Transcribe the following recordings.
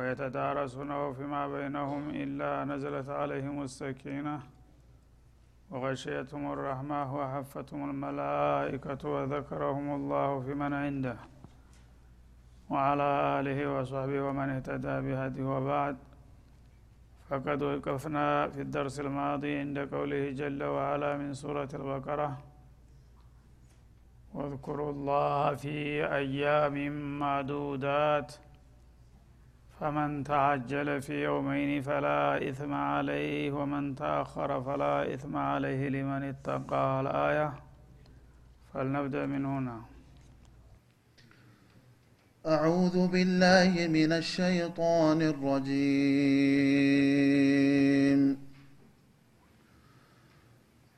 ويتدارسونه فيما بينهم إلا نزلت عليهم السكينة وغشيتهم الرحمة وحفتهم الملائكة وذكرهم الله في من عنده. وعلى آله وصحبه ومن اهتدى بهديه وبعد فقد وقفنا في الدرس الماضي عند قوله جل وعلا من سورة البقرة واذكروا الله في أيام معدودات فمن تعجل في يومين فلا إثم عليه ومن تأخر فلا إثم عليه لمن اتقى. الآية فلنبدأ من هنا. أعوذ بالله من الشيطان الرجيم.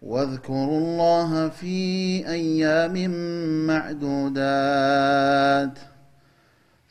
واذكروا الله في أيام معدودات.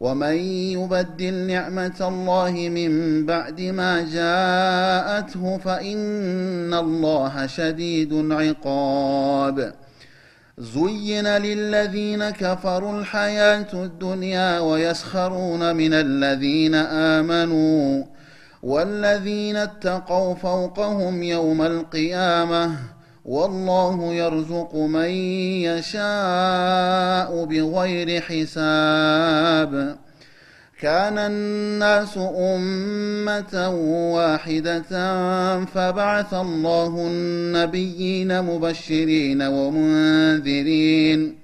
ومن يبدل نعمة الله من بعد ما جاءته فإن الله شديد العقاب. زين للذين كفروا الحياة الدنيا ويسخرون من الذين آمنوا والذين اتقوا فوقهم يوم القيامة والله يرزق من يشاء بغير حساب. كان الناس أمة واحدة فبعث الله النبيين مبشرين ومنذرين.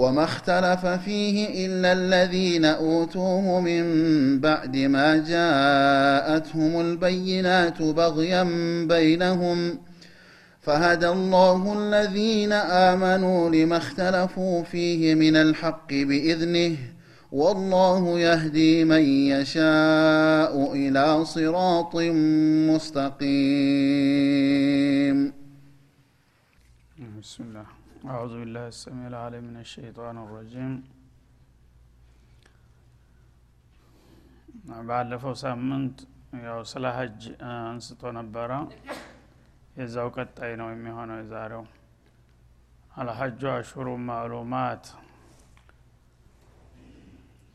وما اختلف فيه إلا الذين أوتوه من بعد ما جاءتهم البينات بغيا بينهم فهدى الله الذين آمنوا لما اختلفوا فيه من الحق بإذنه والله يهدي من يشاء إلى صراط مستقيم. بسم الله. أعوذ بالله السميع العليم من الشيطان الرجيم ባለፈው ሳምንት ያው ስለ ሀጅ አንስቶ ነበረ የዛው ቀጣይ ነው የሚሆነው የዛሬው አልሐጁ አሹሩ ማዕሉማት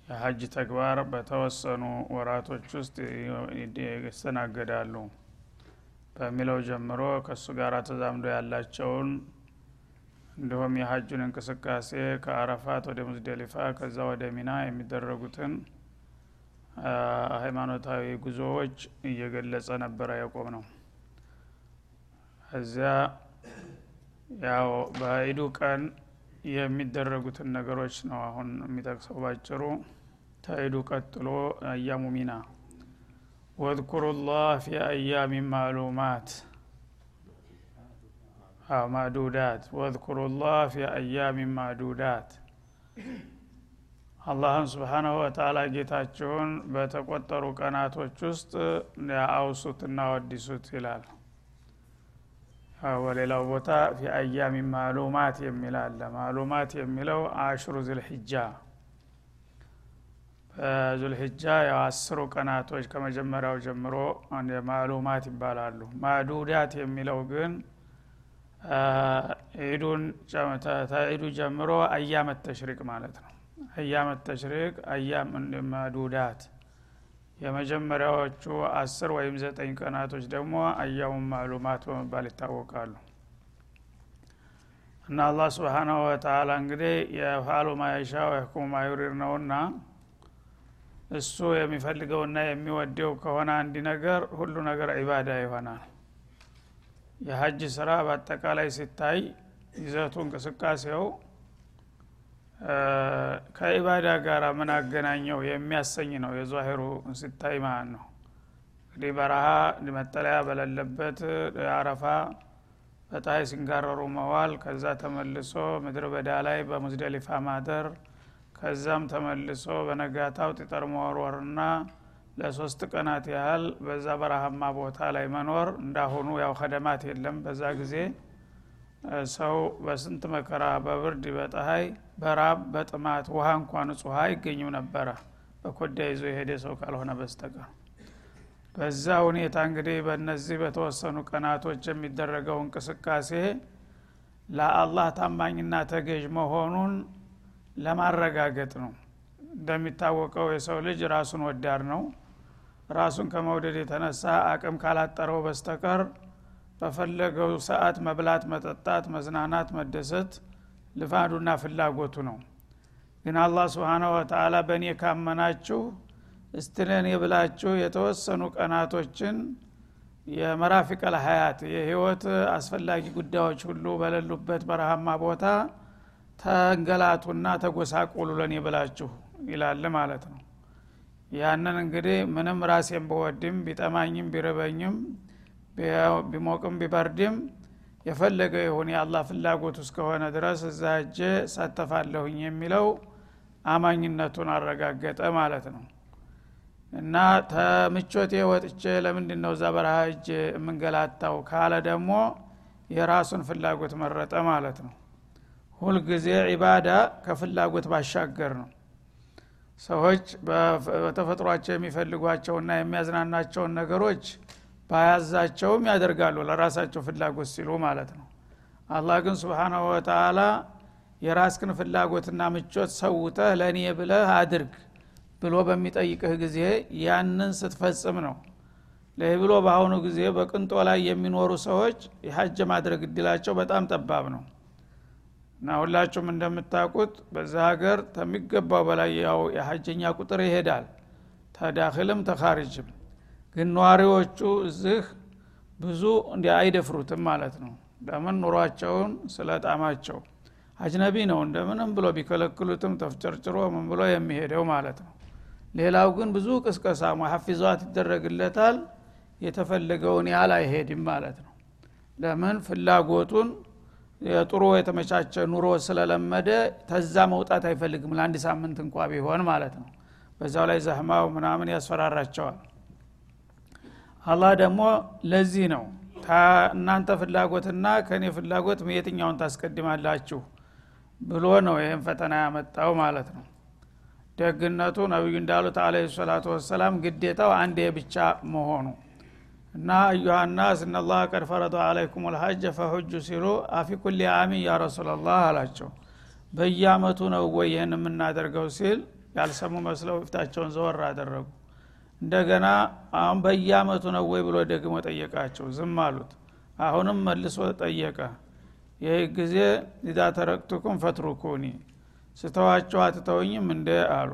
የሀጅ ተግባር በተወሰኑ ወራቶች ውስጥ ይስተናገዳሉ በሚለው ጀምሮ ከእሱ ጋር ተዛምዶ ያላቸውን እንዲሁም የሀጁን እንቅስቃሴ ከአረፋት ወደ ሙዝደሊፋ ከዛ ወደ ሚና የሚደረጉትን ሃይማኖታዊ ጉዞዎች እየገለጸ ነበረ ያቆም ነው እዚያ ያው በኢዱ ቀን የሚደረጉትን ነገሮች ነው አሁን የሚጠቅሰው ባጭሩ። ተኢዱ ቀጥሎ አያሙ ሚና። ወዝኩሩ ላህ ፊ አያሚ ማዕሉማት ማዕዱዳት ወዝኩሩ ላህ ፊ አያሚ ማዕዱዳት አላህን ስብሓናሁ ወተላ ጌታችሁን በተቆጠሩ ቀናቶች ውስጥ አውሱት እናወዲሱት ይላል። በሌላው ቦታ ፊ አያሚ ማዕሉማት የሚል አለ። ማዕሉማት የሚለው አሽሩ ዝልሕጃ በዙልሕጃ ያው አስሩ ቀናቶች ከመጀመሪያው ጀምሮ ማዕሉማት ይባላሉ። ማዕዱዳት የሚለው ግን ኢዱን ተኢዱ ጀምሮ አያመት ተሽሪቅ ማለት ነው። አያመት ተሽሪቅ አያም ማዕዱዳት የመጀመሪያዎቹ አስር ወይም ዘጠኝ ቀናቶች ደግሞ አያሙ ማዕሉማት በመባል ይታወቃሉ። እና አላህ ስብሓናሁ ወተላ እንግዲህ የፋሉ ማየሻ ወህኩሙ ማዩሪር ነውና እሱ የሚፈልገውና የሚወደው ከሆነ አንድ ነገር ሁሉ ነገር ዒባዳ ይሆናል የሀጅ ስራ በአጠቃላይ ሲታይ ይዘቱ እንቅስቃሴው ከኢባዳ ጋር ምን አገናኘው የሚያሰኝ ነው። የዛሂሩ ሲታይ ማለት ነው። እንግዲህ በረሃ መጠለያ በሌለበት አረፋ በፀሐይ ሲንጋረሩ መዋል ከዛ ተመልሶ ምድር በዳ ላይ በሙዝደሊፋ ማደር ከዛም ተመልሶ በነጋታው ጢጠር መወርወርና ለሶስት ቀናት ያህል በዛ በረሃማ ቦታ ላይ መኖር እንዳሁኑ ያው ከደማት የለም። በዛ ጊዜ ሰው በስንት መከራ በብርድ በፀሐይ በራብ በጥማት ውሃ እንኳ ንጹህ አይገኝም ነበረ። በኮዳ ይዞ የሄደ ሰው ካልሆነ በስተቀር በዛ ሁኔታ እንግዲህ በእነዚህ በተወሰኑ ቀናቶች የሚደረገው እንቅስቃሴ ለአላህ ታማኝና ተገዥ መሆኑን ለማረጋገጥ ነው። እንደሚታወቀው የሰው ልጅ ራሱን ወዳድ ነው ራሱን ከመውደድ የተነሳ አቅም ካላጠረው በስተቀር በፈለገው ሰዓት መብላት መጠጣት መዝናናት መደሰት ልፋዱና ፍላጎቱ ነው። ግን አላህ ስብሓናሁ ወተላ በእኔ ካመናችሁ እስትለኔ ብላችሁ የተወሰኑ ቀናቶችን የመራፊቀል ሀያት የህይወት አስፈላጊ ጉዳዮች ሁሉ በሌሉበት በረሃማ ቦታ ተንገላቱና ተጎሳቆሉ ለኔ ብላችሁ ይላል ማለት ነው ያንን እንግዲህ ምንም ራሴን በወድም ቢጠማኝም ቢርበኝም ቢሞቅም ቢበርድም የፈለገ ይሁን የአላህ ፍላጎት እስከሆነ ድረስ እዛ እጀ ሳተፋለሁኝ የሚለው አማኝነቱን አረጋገጠ ማለት ነው። እና ተምቾቴ ወጥቼ ለምንድን ነው እዛ በረሃ እጅ የምንገላታው ካለ ደግሞ የራሱን ፍላጎት መረጠ ማለት ነው። ሁልጊዜ ዒባዳ ከፍላጎት ባሻገር ነው ሰዎች በተፈጥሯቸው የሚፈልጓቸውና የሚያዝናናቸውን ነገሮች ባያዛቸውም ያደርጋሉ ለራሳቸው ፍላጎት ሲሉ ማለት ነው። አላህ ግን ስብሓናሁ ወተላ የራስክን ፍላጎትና ምቾት ሰውተህ ለእኔ ብለህ አድርግ ብሎ በሚጠይቅህ ጊዜ ያንን ስትፈጽም ነው። ለህ ብሎ በአሁኑ ጊዜ በቅንጦ ላይ የሚኖሩ ሰዎች የሀጅ ማድረግ እድላቸው በጣም ጠባብ ነው እና ሁላችሁም እንደምታውቁት በዛ ሀገር ከሚገባው በላይ ያው የሀጀኛ ቁጥር ይሄዳል። ተዳክልም ተካሪጅም ግን ነዋሪዎቹ እዚህ ብዙ እንዲ አይደፍሩትም ማለት ነው። ለምን? ኑሯቸውን ስለጣማቸው። አጅነቢ ነው እንደምንም ብሎ ቢከለክሉትም ተፍጨርጭሮ ምን ብሎ የሚሄደው ማለት ነው። ሌላው ግን ብዙ ቅስቀሳ ሙሐፊዟት የጥሩ የተመቻቸ ኑሮ ስለለመደ ተዛ መውጣት አይፈልግም። ለአንድ ሳምንት እንኳ ቢሆን ማለት ነው። በዛው ላይ ዘህማው ምናምን ያስፈራራቸዋል። አላህ ደግሞ ለዚህ ነው። እናንተ ፍላጎትና ከእኔ ፍላጎት የትኛውን ታስቀድማላችሁ ብሎ ነው ይህን ፈተና ያመጣው ማለት ነው። ደግነቱ ነቢዩ እንዳሉት አለ ሰላቱ ወሰላም ግዴታው አንዴ ብቻ መሆኑ እና አዩሃናስ እነላህ ቀድ ፈረደ አለይኩም ልሐጅ ፈሁጁ ሲሉ አፊ ኩሊ አሚን ያ ረሱላላህ አላቸው። በየአመቱ ነው ወይ ይህን የምናደርገው ሲል ያልሰሙ መስለው ፊታቸውን ዘወር አደረጉ። እንደገና አሁን በየአመቱ ነው ወይ ብሎ ደግሞ ጠየቃቸው። ዝም አሉት። አሁንም መልሶ ጠየቀ። ይህ ጊዜ ኢዛ ተረቅቱኩም ፈትሩኩኒ ስተዋቸው አትተውኝም እንደ አሉ።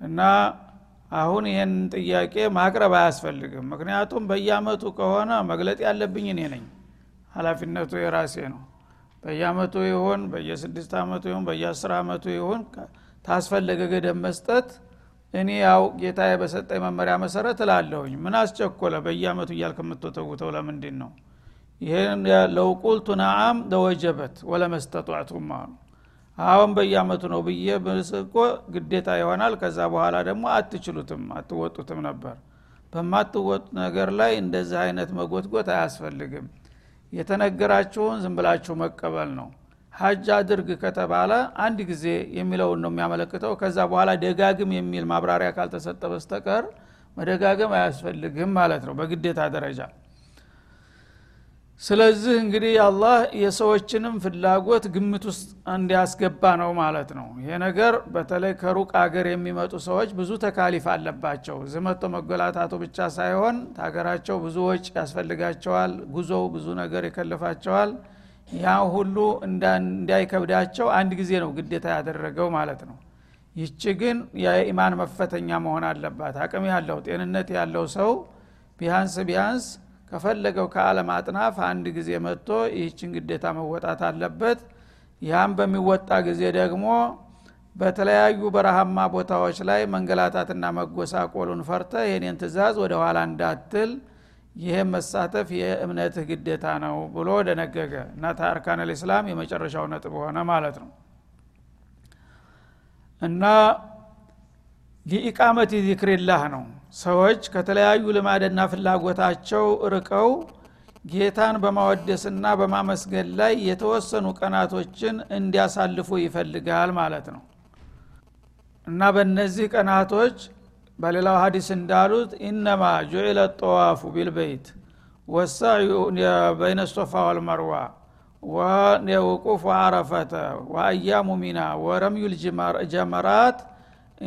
እና አሁን ይህን ጥያቄ ማቅረብ አያስፈልግም። ምክንያቱም በየአመቱ ከሆነ መግለጥ ያለብኝ እኔ ነኝ። ሀላፊነቱ የራሴ ነው። በየአመቱ ይሁን በየስድስት አመቱ ይሁን በየአስር አመቱ ይሁን ታስፈለገ ገደብ መስጠት እኔ ያው ጌታ በሰጠኝ መመሪያ መሰረት እላለሁኝ። ምን አስቸኮለ በየአመቱ እያልክ የምትተውተው ለምንድን ነው ይህን ለው ቁልቱ ነአም ለወጀበት ወለመስተጧዕቱም አሉ አሁን በየአመቱ ነው ብዬ ብስቆ ግዴታ ይሆናል። ከዛ በኋላ ደግሞ አትችሉትም አትወጡትም ነበር። በማትወጡ ነገር ላይ እንደዚህ አይነት መጎትጎት አያስፈልግም። የተነገራችሁን ዝም ብላችሁ መቀበል ነው። ሀጅ አድርግ ከተባለ አንድ ጊዜ የሚለውን ነው የሚያመለክተው። ከዛ በኋላ ደጋግም የሚል ማብራሪያ ካልተሰጠ በስተቀር መደጋገም አያስፈልግም ማለት ነው በግዴታ ደረጃ ስለዚህ እንግዲህ አላህ የሰዎችንም ፍላጎት ግምት ውስጥ እንዲያስገባ ነው ማለት ነው። ይሄ ነገር በተለይ ከሩቅ አገር የሚመጡ ሰዎች ብዙ ተካሊፍ አለባቸው። ዝመቶ መጎላታቱ ብቻ ሳይሆን ሀገራቸው ብዙ ወጭ ያስፈልጋቸዋል ጉዞው ብዙ ነገር ይከልፋቸዋል። ያ ሁሉ እንዳይከብዳቸው አንድ ጊዜ ነው ግዴታ ያደረገው ማለት ነው። ይቺ ግን የኢማን መፈተኛ መሆን አለባት። አቅም ያለው ጤንነት ያለው ሰው ቢያንስ ቢያንስ ከፈለገው ከዓለም አጥናፍ አንድ ጊዜ መጥቶ ይህችን ግዴታ መወጣት አለበት። ያም በሚወጣ ጊዜ ደግሞ በተለያዩ በረሃማ ቦታዎች ላይ መንገላታትና መጎሳቆሉን ፈርተ የኔን ትእዛዝ ወደ ኋላ እንዳትል ይህም መሳተፍ የእምነትህ ግዴታ ነው ብሎ ደነገገ። እና ታርካን ልእስላም የመጨረሻው ነጥብ ሆነ ማለት ነው። እና ሊኢቃመት ዚክሪላህ ነው ሰዎች ከተለያዩ ልማድና ፍላጎታቸው ርቀው ጌታን በማወደስና በማመስገን ላይ የተወሰኑ ቀናቶችን እንዲያሳልፉ ይፈልጋል ማለት ነው። እና በእነዚህ ቀናቶች በሌላው ሀዲስ እንዳሉት ኢነማ ጁዒለ ጠዋፉ ቢልበይት ወሳዩ በይነ ሶፋ ወልመርዋ ወውቁፍ አረፈተ ወአያሙ ሚና ወረምዩ ልጀመራት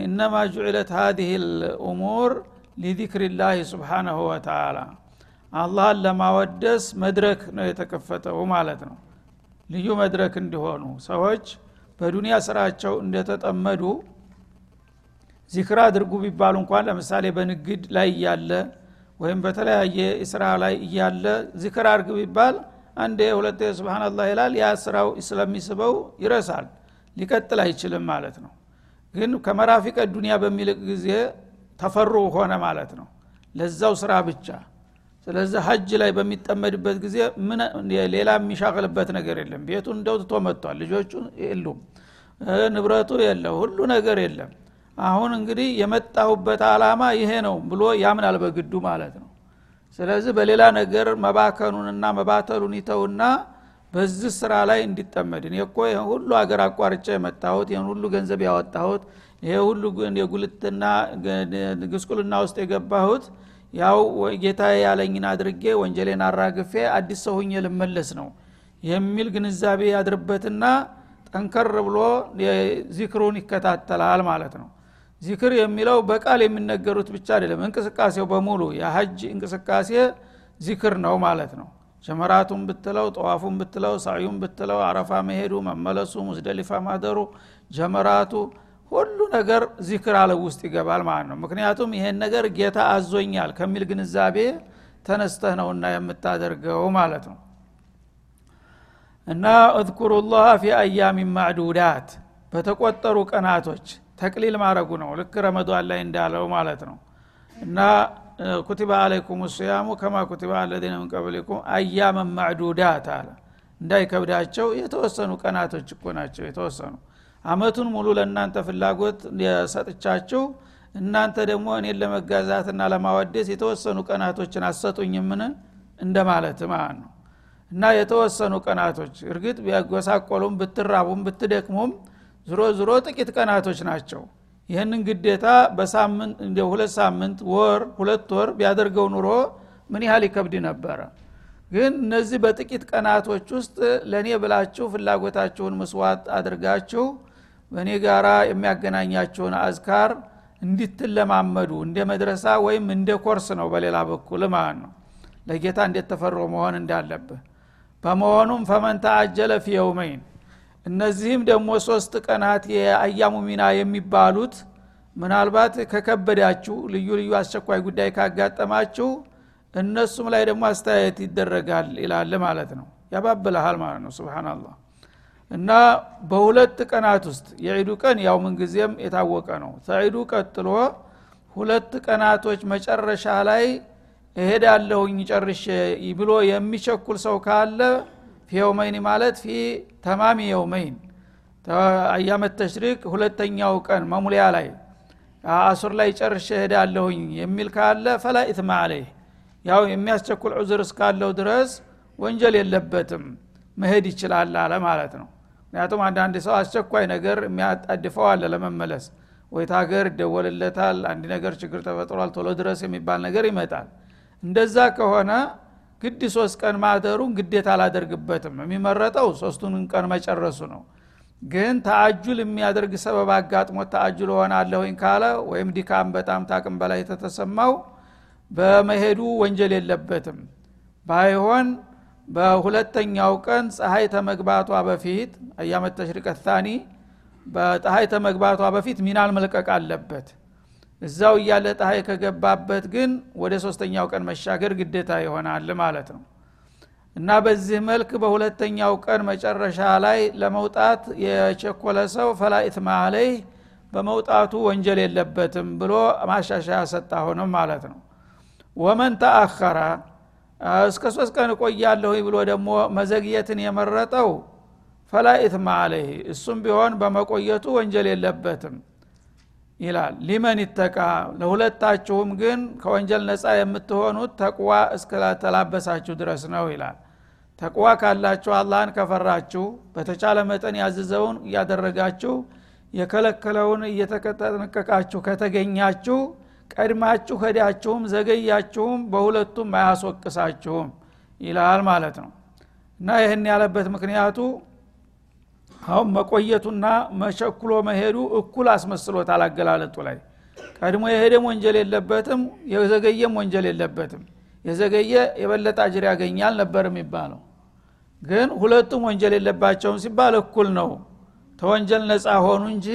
ኢነማ ጁዕለት ሀዚህ ልእሙር ሊዚክሪላህ ስብሓናሁ ወተላ አላህን ለማወደስ መድረክ ነው የተከፈተው ማለት ነው። ልዩ መድረክ እንዲሆኑ ሰዎች በዱንያ ስራቸው እንደተጠመዱ ዚክር አድርጉ ቢባሉ እንኳን ለምሳሌ በንግድ ላይ እያለ ወይም በተለያየ ስራ ላይ እያለ ዚክር አድርግ ቢባል አንዴ ሁለቴ ስብናላህ ይላል ያ ስራው ስለሚስበው ይረሳል ሊቀጥል አይችልም ማለት ነው። ግን ከመራፊቀ ዱኒያ በሚልቅ ጊዜ ተፈሩ ሆነ ማለት ነው። ለዛው ስራ ብቻ። ስለዚህ ሀጅ ላይ በሚጠመድበት ጊዜ ሌላ የሚሻቅልበት ነገር የለም። ቤቱን እንደው ትቶ መጥቷል። ልጆቹ የሉም። ንብረቱ የለም። ሁሉ ነገር የለም። አሁን እንግዲህ የመጣሁበት አላማ ይሄ ነው ብሎ ያምናል በግዱ ማለት ነው። ስለዚህ በሌላ ነገር መባከኑንና መባተሉን ይተውና በዚህ ስራ ላይ እንዲጠመድ። እኔ እኮ ይህን ሁሉ አገር አቋርጬ የመጣሁት ይህን ሁሉ ገንዘብ ያወጣሁት ይሄ ሁሉ የጉልትና ግስቁልና ውስጥ የገባሁት ያው ጌታ ያለኝን አድርጌ ወንጀሌን አራግፌ አዲስ ሰው ልመለስ ነው የሚል ግንዛቤ ያድርበትና ጠንከር ብሎ ዚክሩን ይከታተላል ማለት ነው። ዚክር የሚለው በቃል የሚነገሩት ብቻ አይደለም እንቅስቃሴው በሙሉ የሀጅ እንቅስቃሴ ዚክር ነው ማለት ነው ጀመራቱን ብትለው ጠዋፉን ብትለው ሳዩን ብትለው አረፋ መሄዱ መመለሱ ሙዝደሊፋ ማደሩ ጀመራቱ ሁሉ ነገር ዚክር አለ ውስጥ ይገባል ማለት ነው። ምክንያቱም ይሄን ነገር ጌታ አዞኛል ከሚል ግንዛቤ ተነስተህ ነውና የምታደርገው ማለት ነው። እና እዝኩሩ ላህ ፊ አያሚ ማዕዱዳት በተቆጠሩ ቀናቶች ተቅሊል ማድረጉ ነው ልክ ረመዷን ላይ እንዳለው ማለት ነው። እና ኩቲባ አለይኩም ስያሙ ከማ ኩቲባ አለዚነ ምን ቀብሊኩም አያመን ማዕዱዳት አለ። እንዳይከብዳቸው የተወሰኑ ቀናቶች እኮ ናቸው የተወሰኑ። አመቱን ሙሉ ለእናንተ ፍላጎት ሰጥቻችሁ እናንተ ደግሞ እኔን ለመጋዛትና ለማወደስ የተወሰኑ ቀናቶችን አሰጡኝምን እንደማለት ማለት ነው። እና የተወሰኑ ቀናቶች እርግጥ ቢያጎሳቆሉም ብትራቡም ብትደክሙም ዝሮ ዝሮ ጥቂት ቀናቶች ናቸው ይህንን ግዴታ በሳምንት እንደ ሁለት ሳምንት ወር ሁለት ወር ቢያደርገው ኑሮ ምን ያህል ይከብድ ነበረ? ግን እነዚህ በጥቂት ቀናቶች ውስጥ ለእኔ ብላችሁ ፍላጎታችሁን ምስዋት አድርጋችሁ በእኔ ጋራ የሚያገናኛችሁን አዝካር እንድትለማመዱ እንደ መድረሳ ወይም እንደ ኮርስ ነው በሌላ በኩል ማለት ነው። ለጌታ እንዴት ተፈሮ መሆን እንዳለብህ። በመሆኑም ፈመን ተአጀለ ፊ የውመይን እነዚህም ደግሞ ሶስት ቀናት የአያሙ ሚና የሚባሉት ምናልባት ከከበዳችሁ ልዩ ልዩ አስቸኳይ ጉዳይ ካጋጠማችሁ እነሱም ላይ ደግሞ አስተያየት ይደረጋል ይላል ማለት ነው። ያባብልሃል ማለት ነው። ስብናላህ እና በሁለት ቀናት ውስጥ የዒዱ ቀን ያው ምንጊዜም የታወቀ ነው። ተዒዱ ቀጥሎ ሁለት ቀናቶች መጨረሻ ላይ እሄዳለሁኝ ጨርሼ ብሎ የሚቸኩል ሰው ካለ የውመይን ማለት ፊ ተማሚ የውመይን። አያመት ተሽሪቅ ሁለተኛው ቀን መሙሊያ ላይ አሱር ላይ ጨርሼ እሄዳለሁኝ የሚል ካለ ፈላ ኢትማ አለይህ። ያው የሚያስቸኩል ዑዝር እስካለው ድረስ ወንጀል የለበትም መሄድ ይችላል አለ ማለት ነው። ምክንያቱም አንዳንድ ሰው አስቸኳይ ነገር የሚያጣድፈው አለ ለመመለስ። ወይት ሀገር ይደወልለታል አንድ ነገር ችግር ተፈጥሯል ቶሎ ድረስ የሚባል ነገር ይመጣል። እንደዛ ከሆነ ግድ ሶስት ቀን ማደሩን ግዴታ አላደርግበትም። የሚመረጠው ሶስቱን ቀን መጨረሱ ነው። ግን ተአጁል የሚያደርግ ሰበብ አጋጥሞት ተአጁል ሆናለሁኝ ካለ ወይም ድካም በጣም ታቅም በላይ ተተሰማው በመሄዱ ወንጀል የለበትም። ባይሆን በሁለተኛው ቀን ፀሐይ ተመግባቷ በፊት አያመት ተሽሪቀት ታኒ በፀሐይ ተመግባቷ በፊት ሚናል መልቀቅ አለበት እዛው እያለ ፀሐይ ከገባበት ግን ወደ ሶስተኛው ቀን መሻገር ግዴታ ይሆናል ማለት ነው። እና በዚህ መልክ በሁለተኛው ቀን መጨረሻ ላይ ለመውጣት የቸኮለ ሰው ፈላ ኢትማ አለይህ በመውጣቱ ወንጀል የለበትም ብሎ ማሻሻያ ሰጣ ሆንም ማለት ነው። ወመን ተአኸረ እስከ ሶስት ቀን እቆያለሁ ብሎ ደግሞ መዘግየትን የመረጠው ፈላ ኢትማ አለይህ እሱም ቢሆን በመቆየቱ ወንጀል የለበትም ይላል። ሊመን ይተቃ ለሁለታችሁም ግን ከወንጀል ነፃ የምትሆኑት ተቅዋ እስከተላበሳችሁ ድረስ ነው ይላል። ተቅዋ ካላችሁ አላህን ከፈራችሁ በተቻለ መጠን ያዘዘውን እያደረጋችሁ የከለከለውን እየተጠነቀቃችሁ ከተገኛችሁ ቀድማችሁ ሄዳችሁም ዘገያችሁም በሁለቱም አያስወቅሳችሁም ይላል ማለት ነው። እና ይህን ያለበት ምክንያቱ አሁን መቆየቱና መቸኩሎ መሄዱ እኩል አስመስሎታል አገላለጡ ላይ። ቀድሞ የሄደም ወንጀል የለበትም የዘገየም ወንጀል የለበትም። የዘገየ የበለጠ አጅር ያገኛል ነበር የሚባለው። ግን ሁለቱም ወንጀል የለባቸውም ሲባል እኩል ነው። ተወንጀል ነፃ ሆኑ እንጂ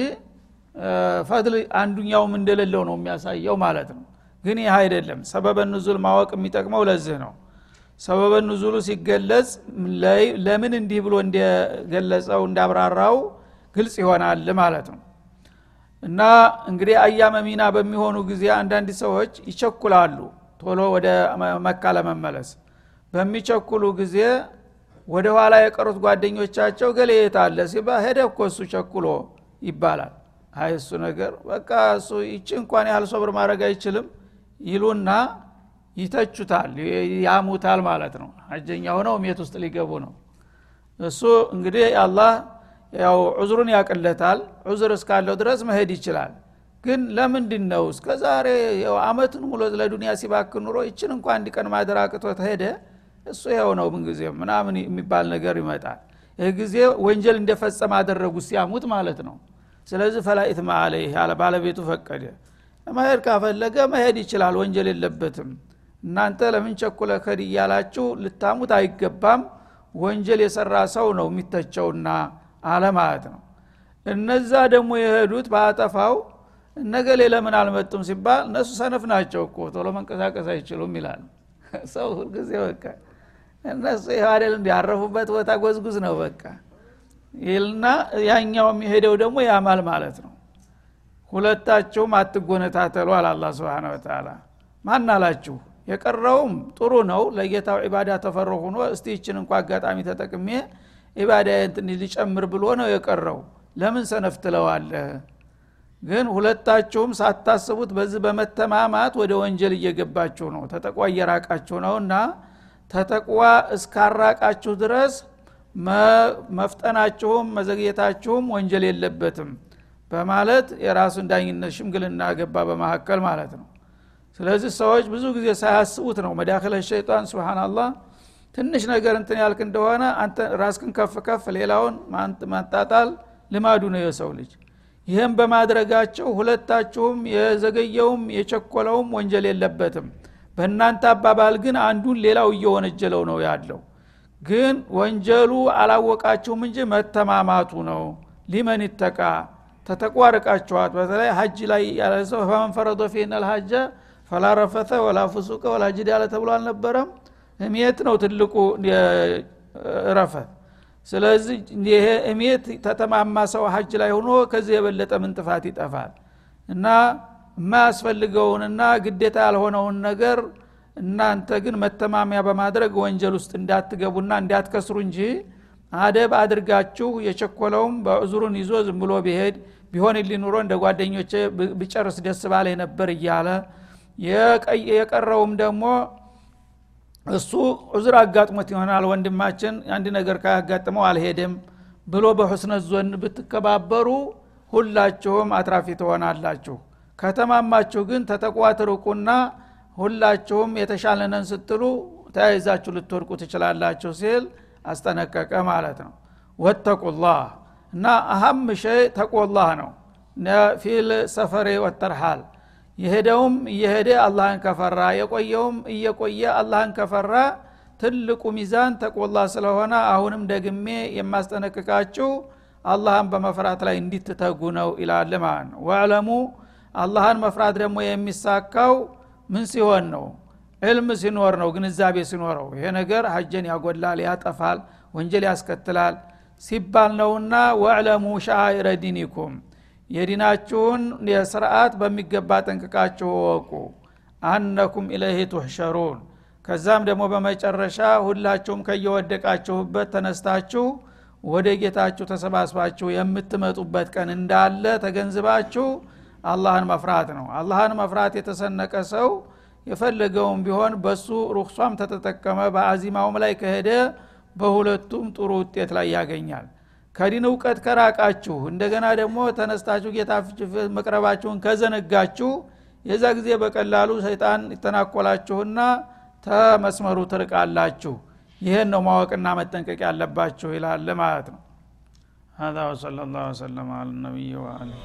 ፈድል አንዱኛውም እንደሌለው ነው የሚያሳየው ማለት ነው። ግን ይህ አይደለም። ሰበበ ንዙል ማወቅ የሚጠቅመው ለዚህ ነው ሰበበ ንዙሉ ሲገለጽ ለምን እንዲህ ብሎ እንደገለጸው እንዳብራራው ግልጽ ይሆናል ማለት ነው። እና እንግዲህ አያመ ሚና በሚሆኑ ጊዜ አንዳንድ ሰዎች ይቸኩላሉ ቶሎ ወደ መካ ለመመለስ። በሚቸኩሉ ጊዜ ወደ ኋላ የቀሩት ጓደኞቻቸው ገሌየት አለ ሲባ ሄደ እኮ እሱ ቸኩሎ ይባላል። አይ እሱ ነገር በቃ እሱ ይቺ እንኳን ያህል ሶብር ማድረግ አይችልም ይሉና ይተቹታል ያሙታል ማለት ነው። አጀኛ ሆነው ሜት ውስጥ ሊገቡ ነው። እሱ እንግዲህ አላህ ያው ዑዝሩን ያቅለታል። ዑዝር እስካለው ድረስ መሄድ ይችላል። ግን ለምንድን ነው እስከ ዛሬ አመቱን ሙሎ ለዱኒያ ሲባክን ኑሮ ይችን እንኳ አንድ ቀን ማደር አቅቶት ሄደ? እሱ ይኸው ነው ምንጊዜ ምናምን የሚባል ነገር ይመጣል። ይህ ጊዜ ወንጀል እንደፈጸመ አደረጉ ሲያሙት ማለት ነው። ስለዚህ ፈላኢት ማአለይህ አለ። ባለቤቱ ፈቀደ። መሄድ ካፈለገ መሄድ ይችላል። ወንጀል የለበትም እናንተ ለምን ቸኩለ ከድ እያላችሁ ልታሙት አይገባም? ወንጀል የሰራ ሰው ነው የሚተቸውና አለ ማለት ነው። እነዛ ደግሞ የሄዱት በአጠፋው እነገሌ ለምን አልመጡም ሲባል እነሱ ሰነፍ ናቸው እኮ ቶሎ መንቀሳቀስ አይችሉም ይላል። ሰው ሁልጊዜ በቃ እነሱ ይህ አደል እንዲያረፉበት ቦታ ጎዝጉዝ ነው በቃ። ይልና ያኛው የሚሄደው ደግሞ ያማል ማለት ነው። ሁለታችሁም አትጎነታተሉ አለ አላ ስብን ወተላ ማን አላችሁ የቀረውም ጥሩ ነው። ለጌታው ዒባዳ ተፈሮ ሆኖ እስቲ ይችን እንኳ አጋጣሚ ተጠቅሜ ዒባዳ ትንሽ ሊጨምር ብሎ ነው የቀረው። ለምን ሰነፍ ትለዋለህ? ግን ሁለታችሁም ሳታስቡት በዚህ በመተማማት ወደ ወንጀል እየገባችሁ ነው። ተጠቋ እየራቃችሁ ነው እና ተጠቋ እስካራቃችሁ ድረስ መፍጠናችሁም መዘግየታችሁም ወንጀል የለበትም በማለት የራሱን ዳኝነት ሽምግልና ገባ በመካከል ማለት ነው ስለዚህ ሰዎች ብዙ ጊዜ ሳያስቡት ነው መዳክለ ሸይጣን ስብናላህ ትንሽ ነገር እንትን ያልክ እንደሆነ አንተ ራስክን ከፍ ከፍ ሌላውን ማጣጣል ልማዱ ነው የሰው ልጅ። ይህም በማድረጋቸው ሁለታችሁም የዘገየውም የቸኮለውም ወንጀል የለበትም። በእናንተ አባባል ግን አንዱን ሌላው እየወነጀለው ነው ያለው። ግን ወንጀሉ አላወቃችሁም እንጂ መተማማቱ ነው። ሊመን ይተቃ። ተተቋርቃችኋት በተለይ ሀጅ ላይ ያለ ሰው ፈመን ፈረዶ አልሀጀ ፈላ ረፈተ ወላ ፍሱቀ ወላ ጅዳለ ተብሎ አልነበረም። እሜት ነው ትልቁ ረፈት ስለዚህ ይሄ እሜት ተተማማ ሰው ሀጅ ላይ ሆኖ ከዚህ የበለጠ ምን ጥፋት ይጠፋል? እና የማያስፈልገውንና ግዴታ ያልሆነውን ነገር እናንተ ግን መተማሚያ በማድረግ ወንጀል ውስጥ እንዳትገቡና እንዳትከስሩ እንጂ አደብ አድርጋችሁ የቸኮለውም በዕዙሩን ይዞ ዝም ብሎ ቢሄድ ቢሆን ሊኑሮ እንደ ጓደኞቼ ብጨርስ ደስ ባለ ነበር እያለ የቀረውም ደግሞ እሱ ዑዝር አጋጥሞት ይሆናል ወንድማችን አንድ ነገር ካያጋጥመው አልሄድም ብሎ በሑስነት ዞን ብትከባበሩ ሁላችሁም አትራፊ ትሆናላችሁ። ከተማማችሁ ግን ተተቋት ርቁና ሁላችሁም የተሻለነን ስትሉ ተያይዛችሁ ልትወድቁ ትችላላችሁ ሲል አስጠነቀቀ ማለት ነው። ወተቁላህ እና አሀም ሸይ ተቆላህ ነው። ፊል ሰፈሬ ወተርሃል የሄደውም እየሄደ አላህን ከፈራ የቆየውም እየቆየ አላህን ከፈራ ትልቁ ሚዛን ተቆላ ስለሆነ አሁንም ደግሜ የማስጠነቅቃችሁ አላህን በመፍራት ላይ እንዲትተጉ ነው ይላል ማለት ነው። ወዕለሙ አላህን መፍራት ደግሞ የሚሳካው ምን ሲሆን ነው? ዕልም ሲኖር ነው ግንዛቤ ሲኖረው ይሄ ነገር ሀጀን ያጎላል ያጠፋል ወንጀል ያስከትላል ሲባል ነውና ወዕለሙ ሻኢረ ዲኒኩም የዲናችሁን የስርዓት በሚገባ ጠንቅቃችሁ ወቁ አነኩም ኢለይህ ትሕሸሩን ከዛም ደግሞ በመጨረሻ ሁላችሁም ከየወደቃችሁበት ተነስታችሁ ወደ ጌታችሁ ተሰባስባችሁ የምትመጡበት ቀን እንዳለ ተገንዝባችሁ አላህን መፍራት ነው። አላህን መፍራት የተሰነቀ ሰው የፈለገውም ቢሆን በሱ ሩክሷም ተተጠቀመ በአዚማውም ላይ ከሄደ በሁለቱም ጥሩ ውጤት ላይ ያገኛል ከዲን እውቀት ከራቃችሁ እንደገና ደግሞ ተነስታችሁ ጌታ መቅረባችሁን ከዘነጋችሁ የዛ ጊዜ በቀላሉ ሰይጣን ይተናኮላችሁና ተመስመሩ ትርቃላችሁ ይህን ነው ማወቅና መጠንቀቅ ያለባችሁ ይላል ማለት ነው هذا وصلى الله وسلم على النبي وآله